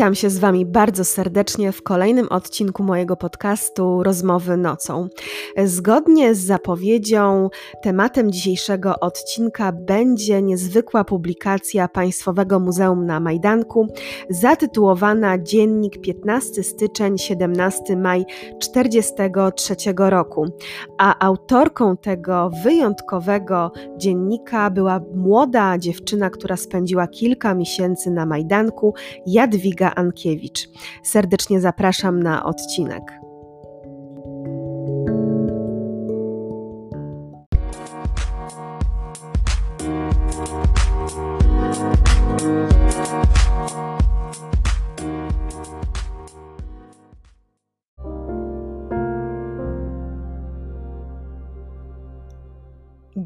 Witam się z Wami bardzo serdecznie w kolejnym odcinku mojego podcastu Rozmowy Nocą. Zgodnie z zapowiedzią, tematem dzisiejszego odcinka będzie niezwykła publikacja Państwowego Muzeum na Majdanku, zatytułowana Dziennik 15 styczeń 17 maj 1943 roku. A autorką tego wyjątkowego dziennika była młoda dziewczyna, która spędziła kilka miesięcy na Majdanku, Jadwiga Ankiewicz. Serdecznie zapraszam na odcinek.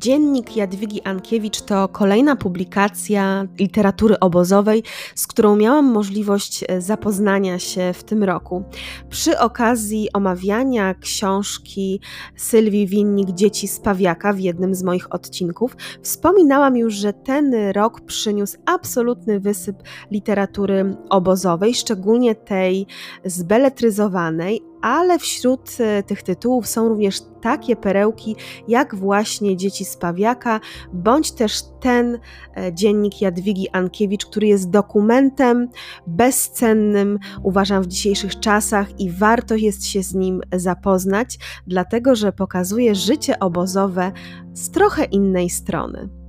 Dziennik Jadwigi Ankiewicz to kolejna publikacja literatury obozowej, z którą miałam możliwość e, zapoznania się w tym roku. Przy okazji omawiania książki Sylwii Winnik Dzieci z Pawiaka w jednym z moich odcinków, wspominałam już, że ten rok przyniósł absolutny wysyp literatury obozowej, szczególnie tej zbeletryzowanej, ale wśród e, tych tytułów są również takie perełki, jak właśnie Dzieci z Pawiaka, bądź też ten e, dziennik Jadwigi Ankiewicz, który jest dokumentem bezcennym, uważam, w dzisiejszych czasach i warto jest się z nim zapoznać, dlatego że pokazuje życie obozowe z trochę innej strony.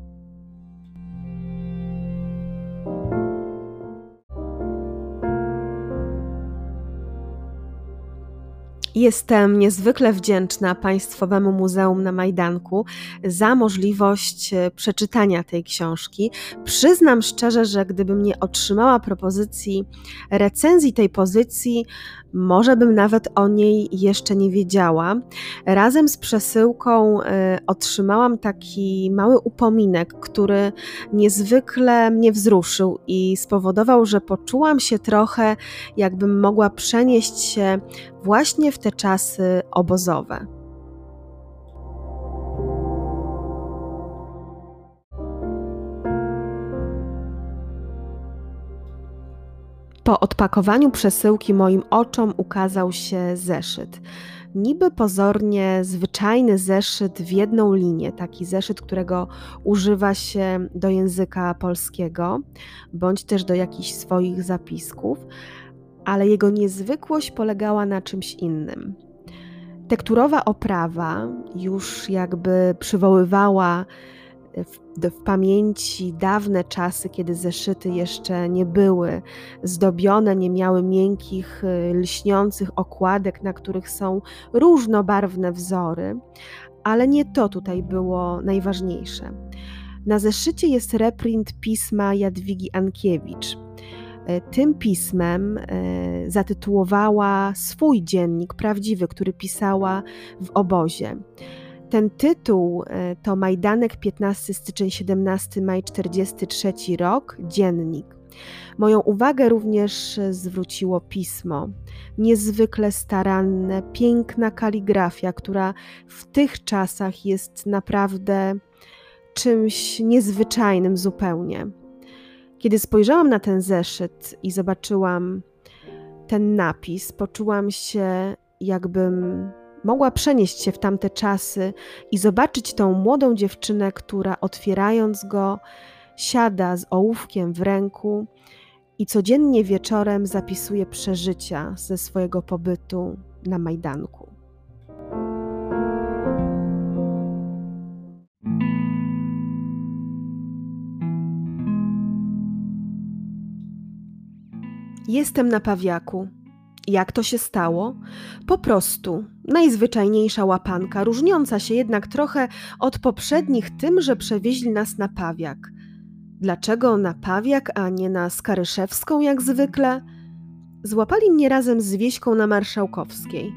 Jestem niezwykle wdzięczna Państwowemu Muzeum na Majdanku za możliwość e, przeczytania tej książki. Przyznam szczerze, że gdybym nie otrzymała propozycji recenzji tej pozycji, może bym nawet o niej jeszcze nie wiedziała. Razem z przesyłką y, otrzymałam taki mały upominek, który niezwykle mnie wzruszył i spowodował, że poczułam się trochę, jakbym mogła przenieść się właśnie w te czasy obozowe. Po odpakowaniu przesyłki moim oczom ukazał się zeszyt. Niby pozornie zwyczajny zeszyt w jedną linię, taki zeszyt, którego używa się do języka polskiego, bądź też do jakichś swoich zapisków, ale jego niezwykłość polegała na czymś innym. Tekturowa oprawa już jakby przywoływała w, w, pamięci dawne czasy, kiedy zeszyty jeszcze nie były zdobione, nie miały miękkich, y, lśniących okładek, na których są różnobarwne wzory, ale nie to tutaj było najważniejsze. Na zeszycie jest reprint pisma Jadwigi Ankiewicz. Y, tym pismem y, zatytułowała swój dziennik prawdziwy, który pisała w obozie. Ten tytuł e, to Majdanek 15 styczeń 17 maj 43 rok, dziennik. Moją uwagę również zwróciło pismo. Niezwykle staranne, piękna kaligrafia, która w tych czasach jest naprawdę czymś niezwyczajnym zupełnie. Kiedy spojrzałam na ten zeszyt i zobaczyłam ten napis, poczułam się, jakbym mogła przenieść się w tamte czasy i zobaczyć tą młodą dziewczynę, która otwierając go, siada z ołówkiem w ręku i codziennie wieczorem zapisuje przeżycia ze swojego pobytu na Majdanku. Jestem na pawiaku. Jak to się stało? Po prostu najzwyczajniejsza łapanka, różniąca się jednak trochę od poprzednich tym, że przewieźli nas na pawiak. Dlaczego na pawiak, a nie na Skaryszewską jak zwykle? Złapali mnie razem z Wieśką na Marszałkowskiej.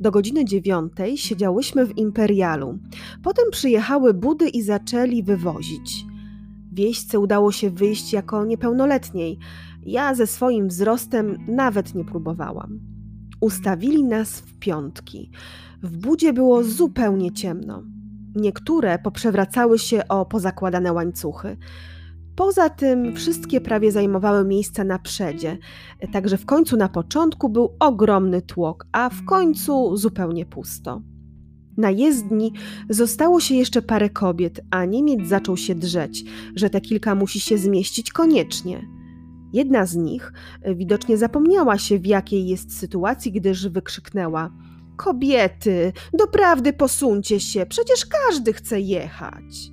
Do godziny dziewiątej siedziałyśmy w Imperialu. Potem przyjechały budy i zaczęli wywozić. Wieśce udało się wyjść jako niepełnoletniej – ja ze swoim wzrostem nawet nie próbowałam. Ustawili nas w piątki. W budzie było zupełnie ciemno. Niektóre poprzewracały się o pozakładane łańcuchy. Poza tym wszystkie prawie zajmowały miejsca na przedzie, także w końcu na początku był ogromny tłok, a w końcu zupełnie pusto. Na jezdni zostało się jeszcze parę kobiet, a Niemiec zaczął się drzeć, że te kilka musi się zmieścić koniecznie. Jedna z nich widocznie zapomniała się, w jakiej jest sytuacji, gdyż wykrzyknęła: Kobiety, doprawdy posuńcie się, przecież każdy chce jechać.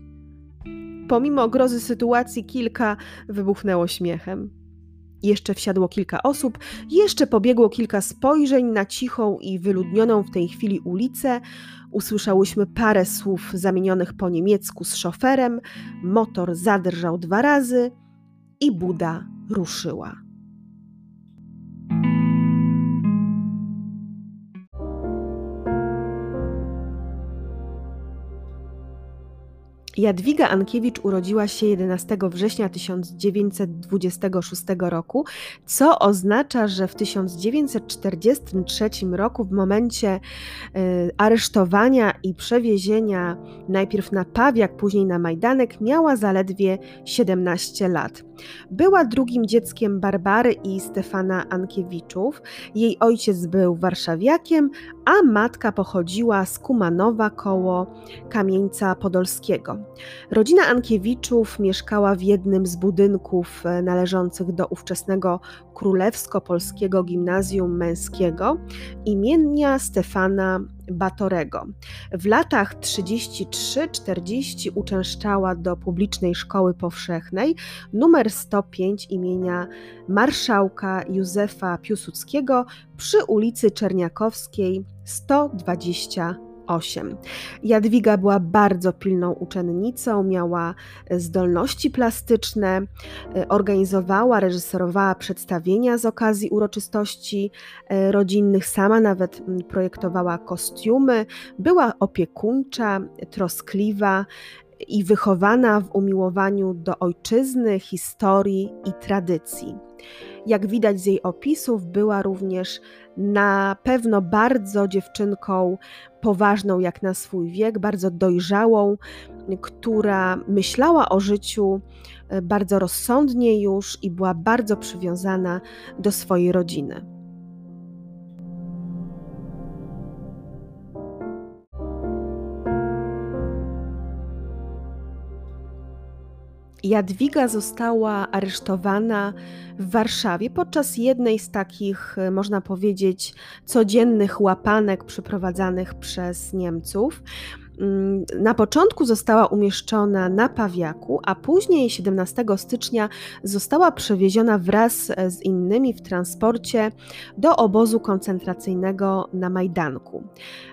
Pomimo grozy sytuacji, kilka wybuchnęło śmiechem. Jeszcze wsiadło kilka osób, jeszcze pobiegło kilka spojrzeń na cichą i wyludnioną w tej chwili ulicę. Usłyszałyśmy parę słów zamienionych po niemiecku z szoferem, motor zadrżał dwa razy i Buda ruszyła. Jadwiga Ankiewicz urodziła się 11 września 1926 roku, co oznacza, że w 1943 roku, w momencie y, aresztowania i przewiezienia najpierw na Pawiak, później na Majdanek, miała zaledwie 17 lat. Była drugim dzieckiem Barbary i Stefana Ankiewiczów. Jej ojciec był warszawiakiem, a matka pochodziła z Kumanowa koło Kamieńca Podolskiego. Rodzina Ankiewiczów mieszkała w jednym z budynków e, należących do ówczesnego Królewsko-Polskiego Gimnazjum Męskiego imienia Stefana Batorego. W latach 33-40 uczęszczała do publicznej szkoły powszechnej numer 105 imienia marszałka Józefa Piłsudskiego przy ulicy Czerniakowskiej 120 8. Jadwiga była bardzo pilną uczennicą, miała e, zdolności plastyczne, e, organizowała, reżyserowała przedstawienia z okazji uroczystości e, rodzinnych, sama nawet projektowała kostiumy, była opiekuńcza, troskliwa i wychowana w umiłowaniu do ojczyzny, historii i tradycji. Jak widać z jej opisów, była również na pewno bardzo dziewczynką poważną jak na swój wiek, bardzo dojrzałą, która myślała o życiu e, bardzo rozsądnie już i była bardzo przywiązana do swojej rodziny. Jadwiga została aresztowana w Warszawie podczas jednej z takich, e, można powiedzieć, codziennych łapanek przeprowadzanych przez Niemców. Mm, na początku została umieszczona na Pawiaku, a później 17 stycznia została przewieziona wraz e, z innymi w transporcie do obozu koncentracyjnego na Majdanku.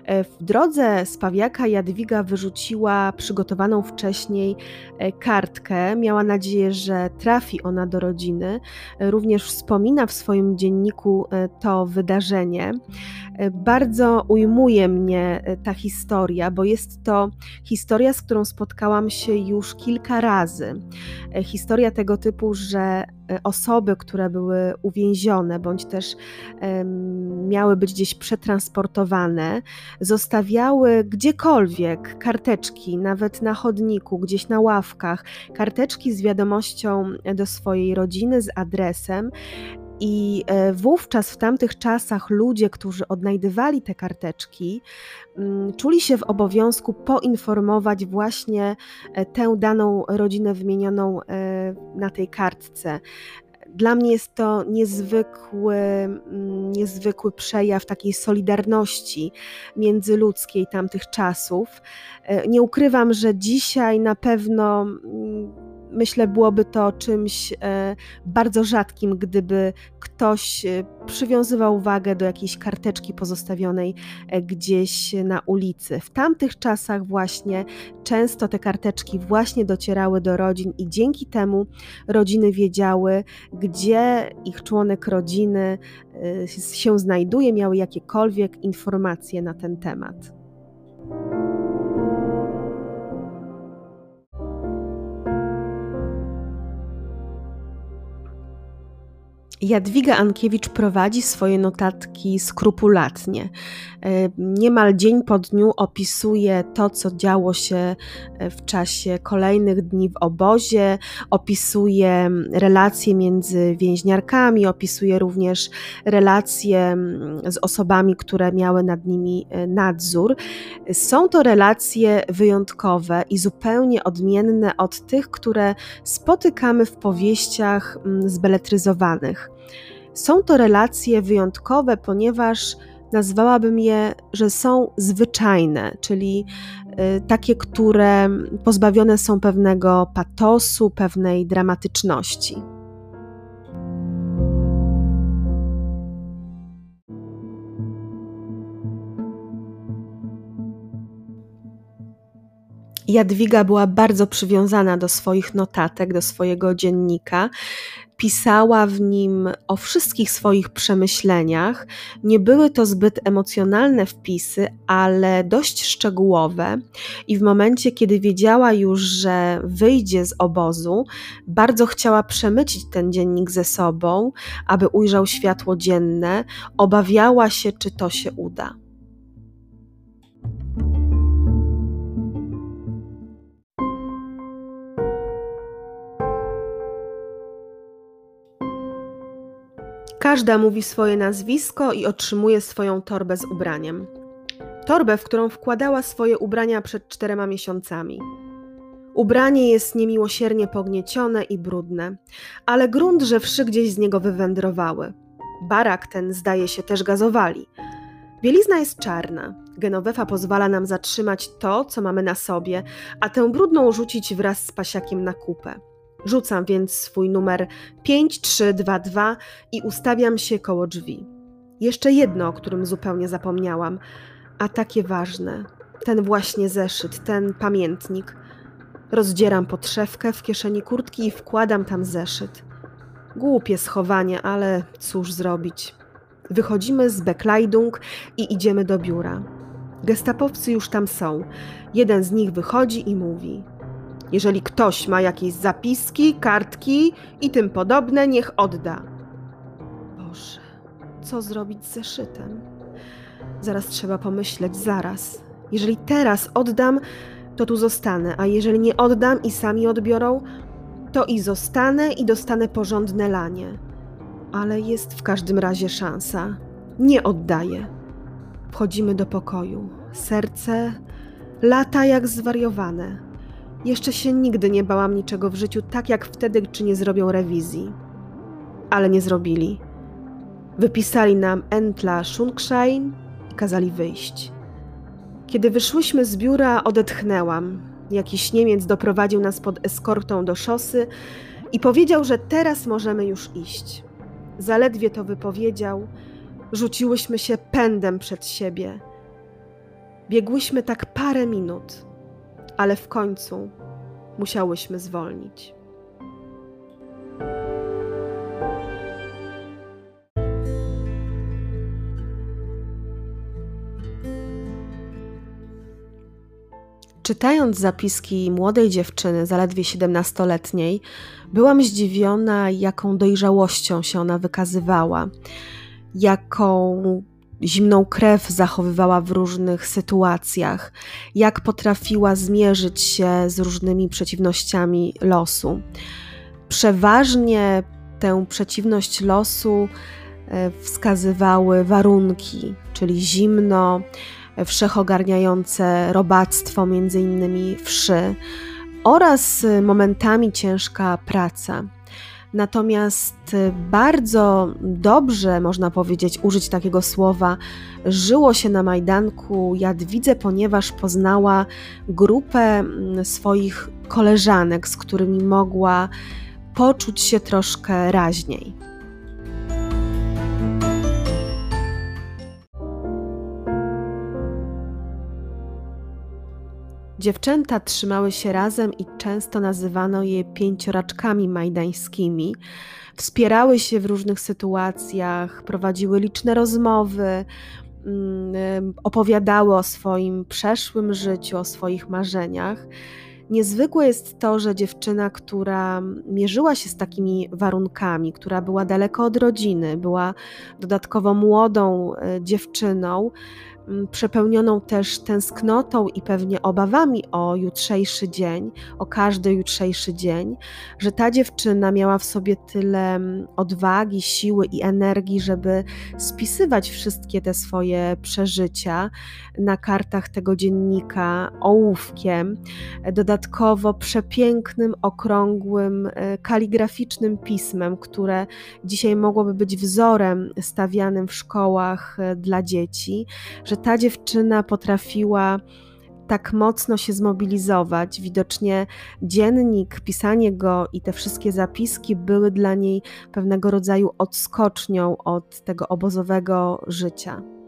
E, w drodze z Pawiaka Jadwiga wyrzuciła przygotowaną wcześniej e, kartkę. Miała nadzieję, że trafi ona do rodziny. Również wspomina w swoim dzienniku to wydarzenie. Bardzo ujmuje mnie ta historia, bo jest to historia, z którą spotkałam się już kilka razy. E, historia tego typu, że e, osoby, które były uwięzione bądź też miały być gdzieś przetransportowane, zostawiały gdziekolwiek karteczki, nawet na chodniku, gdzieś na ławkach, karteczki z wiadomością do swojej rodziny, z adresem i e, wówczas, w tamtych czasach, ludzie, którzy odnajdywali te karteczki, mm, czuli się w obowiązku poinformować właśnie e, tę daną rodzinę wymienioną e, na tej kartce. Dla mnie jest to niezwykły, mm, niezwykły przejaw takiej solidarności międzyludzkiej tamtych czasów. Nie ukrywam, że dzisiaj na pewno mm, myślę, byłoby to czymś e, bardzo rzadkim, gdyby ktoś e, przywiązywał wagę do jakiejś karteczki pozostawionej e, gdzieś na ulicy. W tamtych czasach właśnie często te karteczki właśnie docierały do rodzin i dzięki temu rodziny wiedziały, gdzie ich członek rodziny się znajduje, miały jakiekolwiek informacje na ten temat. Jadwiga Ankiewicz prowadzi swoje notatki skrupulatnie. E, niemal dzień po dniu opisuje to, co działo się e, w czasie kolejnych dni w obozie, opisuje relacje między więźniarkami, opisuje również relacje z osobami, które miały nad nimi e, nadzór. Są to relacje wyjątkowe i zupełnie odmienne od tych, które spotykamy w powieściach zbeletryzowanych. Są to relacje wyjątkowe, ponieważ nazwałabym je, że są zwyczajne, czyli y, takie, które pozbawione są pewnego patosu, pewnej dramatyczności. Jadwiga była bardzo przywiązana do swoich notatek, do swojego dziennika. Pisała w nim o wszystkich swoich przemyśleniach. Nie były to zbyt emocjonalne wpisy, ale dość szczegółowe. I w momencie, kiedy wiedziała już, że wyjdzie z obozu, bardzo chciała przemycić ten dziennik ze sobą, aby ujrzał światło dzienne. Obawiała się, czy to się uda. Każda mówi swoje nazwisko i otrzymuje swoją torbę z ubraniem. Torbę, w którą wkładała swoje ubrania przed czterema miesiącami. Ubranie jest niemiłosiernie pogniecione i brudne, ale grunt, że wszy gdzieś z niego wywędrowały. Barak ten, zdaje się, też gazowali. Bielizna jest czarna. Genowefa pozwala nam zatrzymać to, co mamy na sobie, a tę brudną rzucić wraz z pasiakiem na kupę. Rzucam więc swój numer 5322 i ustawiam się koło drzwi. Jeszcze jedno, o którym zupełnie zapomniałam, a takie ważne. Ten właśnie zeszyt, ten pamiętnik. Rozdzieram podszewkę w kieszeni kurtki i wkładam tam zeszyt. Głupie schowanie, ale cóż zrobić. Wychodzimy z Bekleidung i idziemy do biura. Gestapowcy już tam są. Jeden z nich wychodzi i mówi: jeżeli ktoś ma jakieś zapiski, kartki i tym podobne, niech odda. Boże, co zrobić z zeszytem? Zaraz trzeba pomyśleć, zaraz. Jeżeli teraz oddam, to tu zostanę, a jeżeli nie oddam i sami odbiorą, to i zostanę i dostanę porządne lanie. Ale jest w każdym razie szansa. Nie oddaję. Wchodzimy do pokoju. Serce lata jak zwariowane. Jeszcze się nigdy nie bałam niczego w życiu tak jak wtedy, czy nie zrobią rewizji. Ale nie zrobili. Wypisali nam Entla Schunkschein i kazali wyjść. Kiedy wyszłyśmy z biura, odetchnęłam. Jakiś Niemiec doprowadził nas pod eskortą do szosy i powiedział, że teraz możemy już iść. Zaledwie to wypowiedział, rzuciłyśmy się pędem przed siebie. Biegłyśmy tak parę minut ale w końcu musiałyśmy zwolnić. Czytając zapiski młodej dziewczyny, zaledwie 17-letniej, byłam zdziwiona, jaką dojrzałością się ona wykazywała, jaką zimną krew zachowywała w różnych sytuacjach, jak potrafiła zmierzyć się z różnymi przeciwnościami losu. Przeważnie tę przeciwność losu e, wskazywały warunki, czyli zimno, wszechogarniające robactwo, między innymi wszy, oraz momentami ciężka praca. Natomiast y, bardzo dobrze, można powiedzieć, użyć takiego słowa, żyło się na Majdanku Jadwidze, ponieważ poznała grupę mm, swoich koleżanek, z którymi mogła poczuć się troszkę raźniej. Dziewczęta trzymały się razem i często nazywano je pięcioraczkami majdańskimi. Wspierały się w różnych sytuacjach, prowadziły liczne rozmowy, mm, opowiadały o swoim przeszłym życiu, o swoich marzeniach. Niezwykłe jest to, że dziewczyna, która mierzyła się z takimi warunkami, która była daleko od rodziny, była dodatkowo młodą e, dziewczyną, przepełnioną też tęsknotą i pewnie obawami o jutrzejszy dzień, o każdy jutrzejszy dzień, że ta dziewczyna miała w sobie tyle mm, odwagi, siły i energii, żeby spisywać wszystkie te swoje przeżycia na kartach tego dziennika ołówkiem, dodatkowo przepięknym, okrągłym, e, kaligraficznym pismem, które dzisiaj mogłoby być wzorem stawianym w szkołach e, dla dzieci, że ta dziewczyna potrafiła tak mocno się zmobilizować. Widocznie dziennik, pisanie go i te wszystkie zapiski były dla niej pewnego rodzaju odskocznią od tego obozowego życia.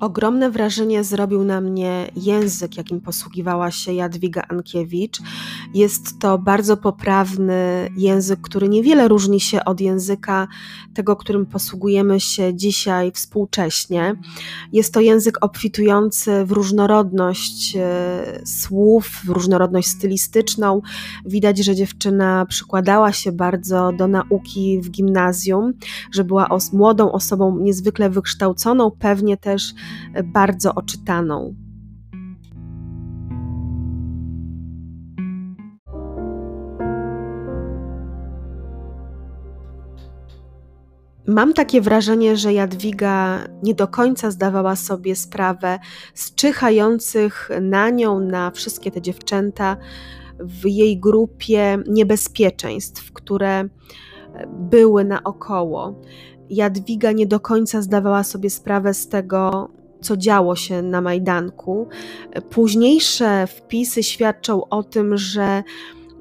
Ogromne wrażenie zrobił na mnie język, jakim posługiwała się Jadwiga Ankiewicz. Jest to bardzo poprawny język, który niewiele różni się od języka tego, którym posługujemy się dzisiaj współcześnie. Jest to język obfitujący w różnorodność e, słów, w różnorodność stylistyczną. Widać, że dziewczyna przykładała się bardzo do nauki w gimnazjum, że była os młodą osobą niezwykle wykształconą, pewnie też bardzo oczytaną. Mam takie wrażenie, że Jadwiga nie do końca zdawała sobie sprawę z czyhających na nią, na wszystkie te dziewczęta w jej grupie niebezpieczeństw, które były naokoło. Jadwiga nie do końca zdawała sobie sprawę z tego, co działo się na Majdanku. Późniejsze wpisy świadczą o tym, że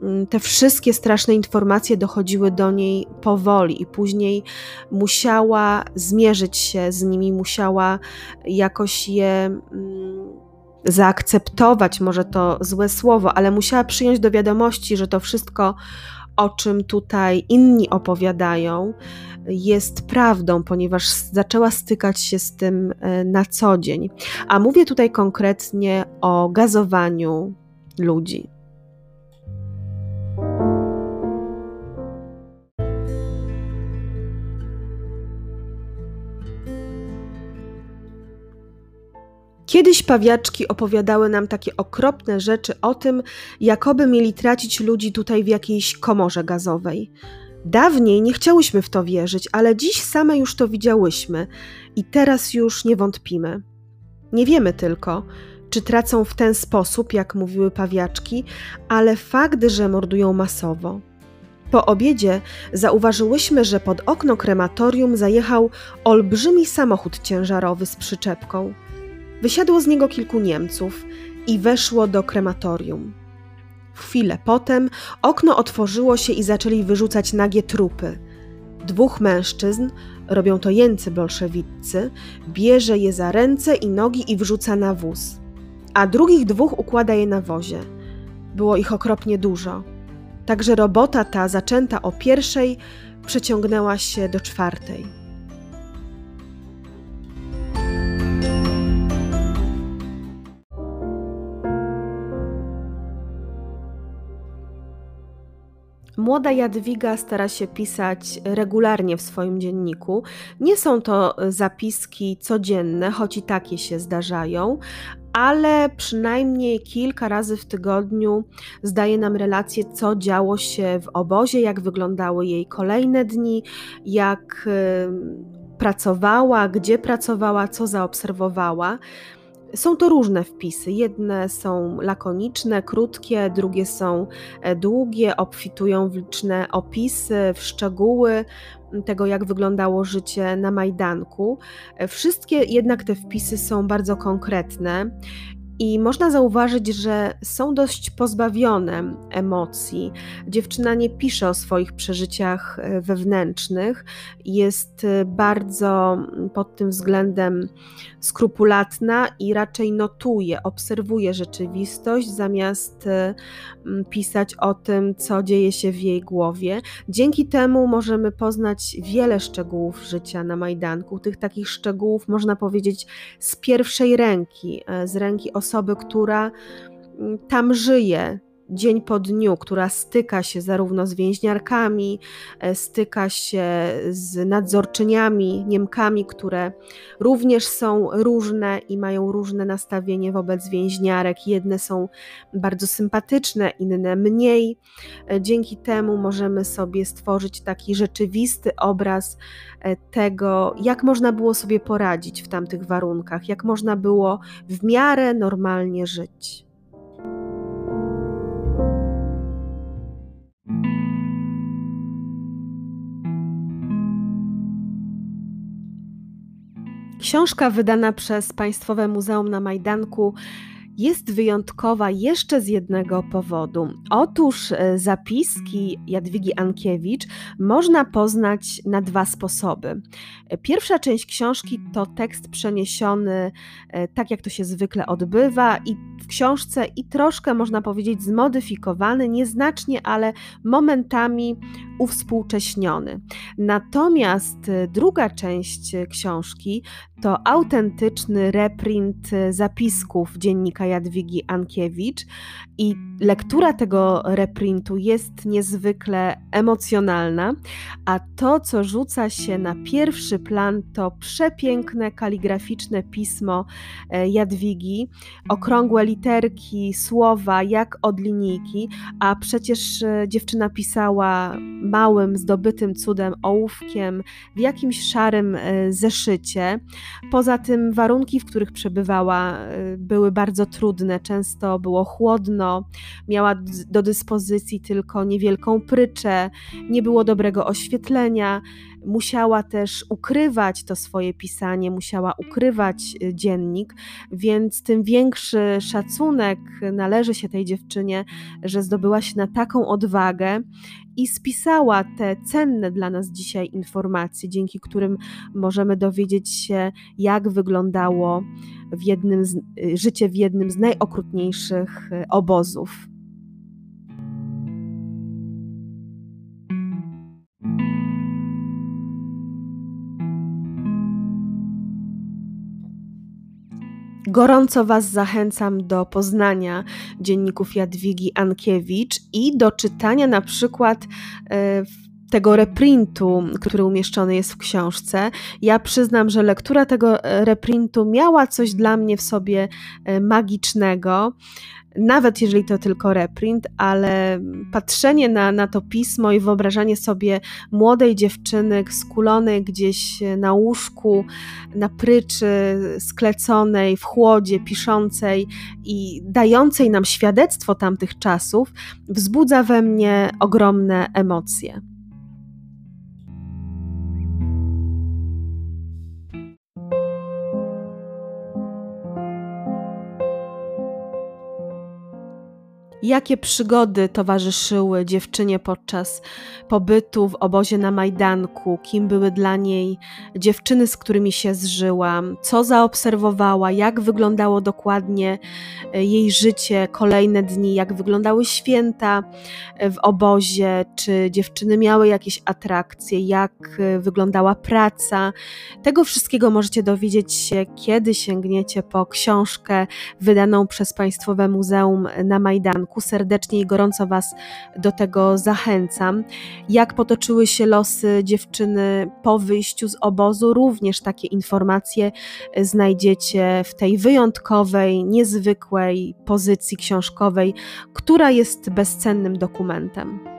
mm, te wszystkie straszne informacje dochodziły do niej powoli i później musiała zmierzyć się z nimi, musiała jakoś je mm, zaakceptować, może to złe słowo, ale musiała przyjąć do wiadomości, że to wszystko, o czym tutaj inni opowiadają, jest prawdą, ponieważ zaczęła stykać się z tym e, na co dzień. A mówię tutaj konkretnie o gazowaniu ludzi. Kiedyś pawiaczki opowiadały nam takie okropne rzeczy o tym, jakoby mieli tracić ludzi tutaj w jakiejś komorze gazowej. Dawniej nie chciałyśmy w to wierzyć, ale dziś same już to widziałyśmy i teraz już nie wątpimy. Nie wiemy tylko, czy tracą w ten sposób, jak mówiły pawiaczki, ale fakt, że mordują masowo. Po obiedzie zauważyłyśmy, że pod okno krematorium zajechał olbrzymi samochód ciężarowy z przyczepką. Wysiadło z niego kilku Niemców i weszło do krematorium. Chwilę potem okno otworzyło się i zaczęli wyrzucać nagie trupy. Dwóch mężczyzn, robią to jęcy bolszewiccy, bierze je za ręce i nogi i wrzuca na wóz, a drugich dwóch układa je na wozie. Było ich okropnie dużo. Także robota ta, zaczęta o pierwszej, przeciągnęła się do czwartej. Młoda Jadwiga stara się pisać regularnie w swoim dzienniku. Nie są to zapiski codzienne, choć i takie się zdarzają, ale przynajmniej kilka razy w tygodniu zdaje nam relację, co działo się w obozie, jak wyglądały jej kolejne dni, jak pracowała, gdzie pracowała, co zaobserwowała. Są to różne wpisy. Jedne są lakoniczne, krótkie, drugie są e, długie, obfitują w liczne opisy, w szczegóły tego, jak wyglądało życie na Majdanku. E, wszystkie jednak te wpisy są bardzo konkretne i można zauważyć, że są dość pozbawione emocji. Dziewczyna nie pisze o swoich przeżyciach e, wewnętrznych, jest e, bardzo pod tym względem skrupulatna i raczej notuje, obserwuje rzeczywistość, zamiast e, pisać o tym, co dzieje się w jej głowie. Dzięki temu możemy poznać wiele szczegółów życia na Majdanku. Tych takich szczegółów można powiedzieć z pierwszej ręki, z ręki osoby, osoby, która mm, tam żyje dzień po dniu, która styka się zarówno z więźniarkami, e, styka się z nadzorczyniami, Niemkami, które również są różne i mają różne nastawienie wobec więźniarek. Jedne są bardzo sympatyczne, inne mniej. E, dzięki temu możemy sobie stworzyć taki rzeczywisty obraz e, tego, jak można było sobie poradzić w tamtych warunkach, jak można było w miarę normalnie żyć. Książka wydana przez Państwowe Muzeum na Majdanku jest wyjątkowa jeszcze z jednego powodu. Otóż e, zapiski Jadwigi Ankiewicz można poznać na dwa sposoby. Pierwsza część książki to tekst przeniesiony e, tak, jak to się zwykle odbywa, i w książce, i troszkę można powiedzieć zmodyfikowany, nieznacznie, ale momentami uwspółcześniony. Natomiast e, druga część książki to autentyczny reprint zapisków dziennika Jadwigi Ankiewicz i lektura tego reprintu jest niezwykle emocjonalna, a to, co rzuca się na pierwszy plan, to przepiękne kaligraficzne pismo e, Jadwigi, okrągłe literki, słowa jak od linijki, a przecież e, dziewczyna pisała małym, zdobytym cudem ołówkiem w jakimś szarym e, zeszycie. Poza tym warunki, w których przebywała, były bardzo trudne, często było chłodno, miała do dyspozycji tylko niewielką pryczę, nie było dobrego oświetlenia, musiała też ukrywać to swoje pisanie, musiała ukrywać y, dziennik, więc tym większy szacunek należy się tej dziewczynie, że zdobyła się na taką odwagę i spisała te cenne dla nas dzisiaj informacje, dzięki którym możemy dowiedzieć się, jak wyglądało w jednym z, y, życie w jednym z najokrutniejszych y, obozów. Gorąco Was zachęcam do poznania dzienników Jadwigi Ankiewicz i do czytania na przykład e, tego reprintu, który umieszczony jest w książce. Ja przyznam, że lektura tego e, reprintu miała coś dla mnie w sobie e, magicznego nawet jeżeli to tylko reprint, ale patrzenie na, na to pismo i wyobrażanie sobie młodej dziewczyny skulonej gdzieś na łóżku, na pryczy, skleconej w chłodzie, piszącej i dającej nam świadectwo tamtych czasów, wzbudza we mnie ogromne emocje. Jakie przygody towarzyszyły dziewczynie podczas pobytu w obozie na Majdanku? Kim były dla niej dziewczyny, z którymi się zżyła? Co zaobserwowała? Jak wyglądało dokładnie e, jej życie, kolejne dni? Jak wyglądały święta e, w obozie? Czy dziewczyny miały jakieś atrakcje? Jak e, wyglądała praca? Tego wszystkiego możecie dowiedzieć się, kiedy sięgniecie po książkę wydaną przez Państwowe Muzeum na Majdanku roku. Serdecznie i gorąco Was do tego zachęcam. Jak potoczyły się losy dziewczyny po wyjściu z obozu, również takie informacje znajdziecie w tej wyjątkowej, niezwykłej pozycji książkowej, która jest bezcennym dokumentem.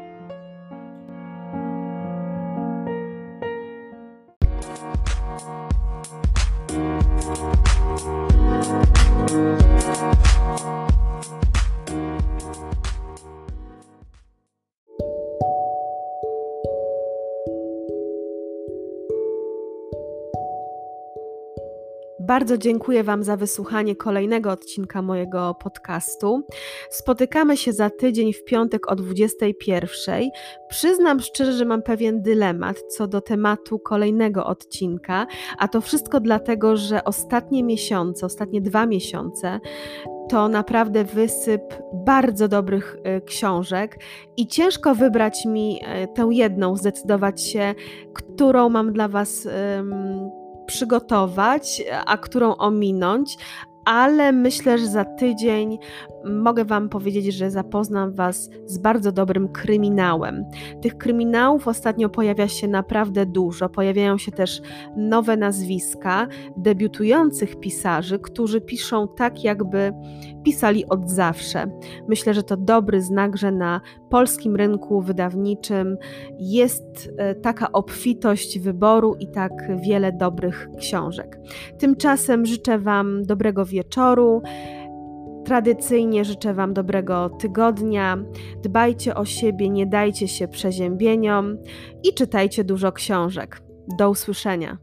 Bardzo dziękuję Wam za wysłuchanie kolejnego odcinka mojego podcastu. Spotykamy się za tydzień w piątek o 21. Przyznam szczerze, że mam pewien dylemat co do tematu kolejnego odcinka, a to wszystko dlatego, że ostatnie miesiące, ostatnie dwa miesiące to naprawdę wysyp bardzo dobrych y, książek i ciężko wybrać mi y, tę jedną, zdecydować się, którą mam dla Was przygotować, a którą ominąć, ale myślę, że za tydzień mogę Wam powiedzieć, że zapoznam Was z bardzo dobrym kryminałem. Tych kryminałów ostatnio pojawia się naprawdę dużo. Pojawiają się też nowe nazwiska debiutujących pisarzy, którzy piszą tak, jakby pisali od zawsze. Myślę, że to dobry znak, że na polskim rynku wydawniczym jest e, taka obfitość wyboru i tak wiele dobrych książek. Tymczasem życzę Wam dobrego wieczoru. Tradycyjnie życzę Wam dobrego tygodnia. Dbajcie o siebie, nie dajcie się przeziębieniom i czytajcie dużo książek. Do usłyszenia.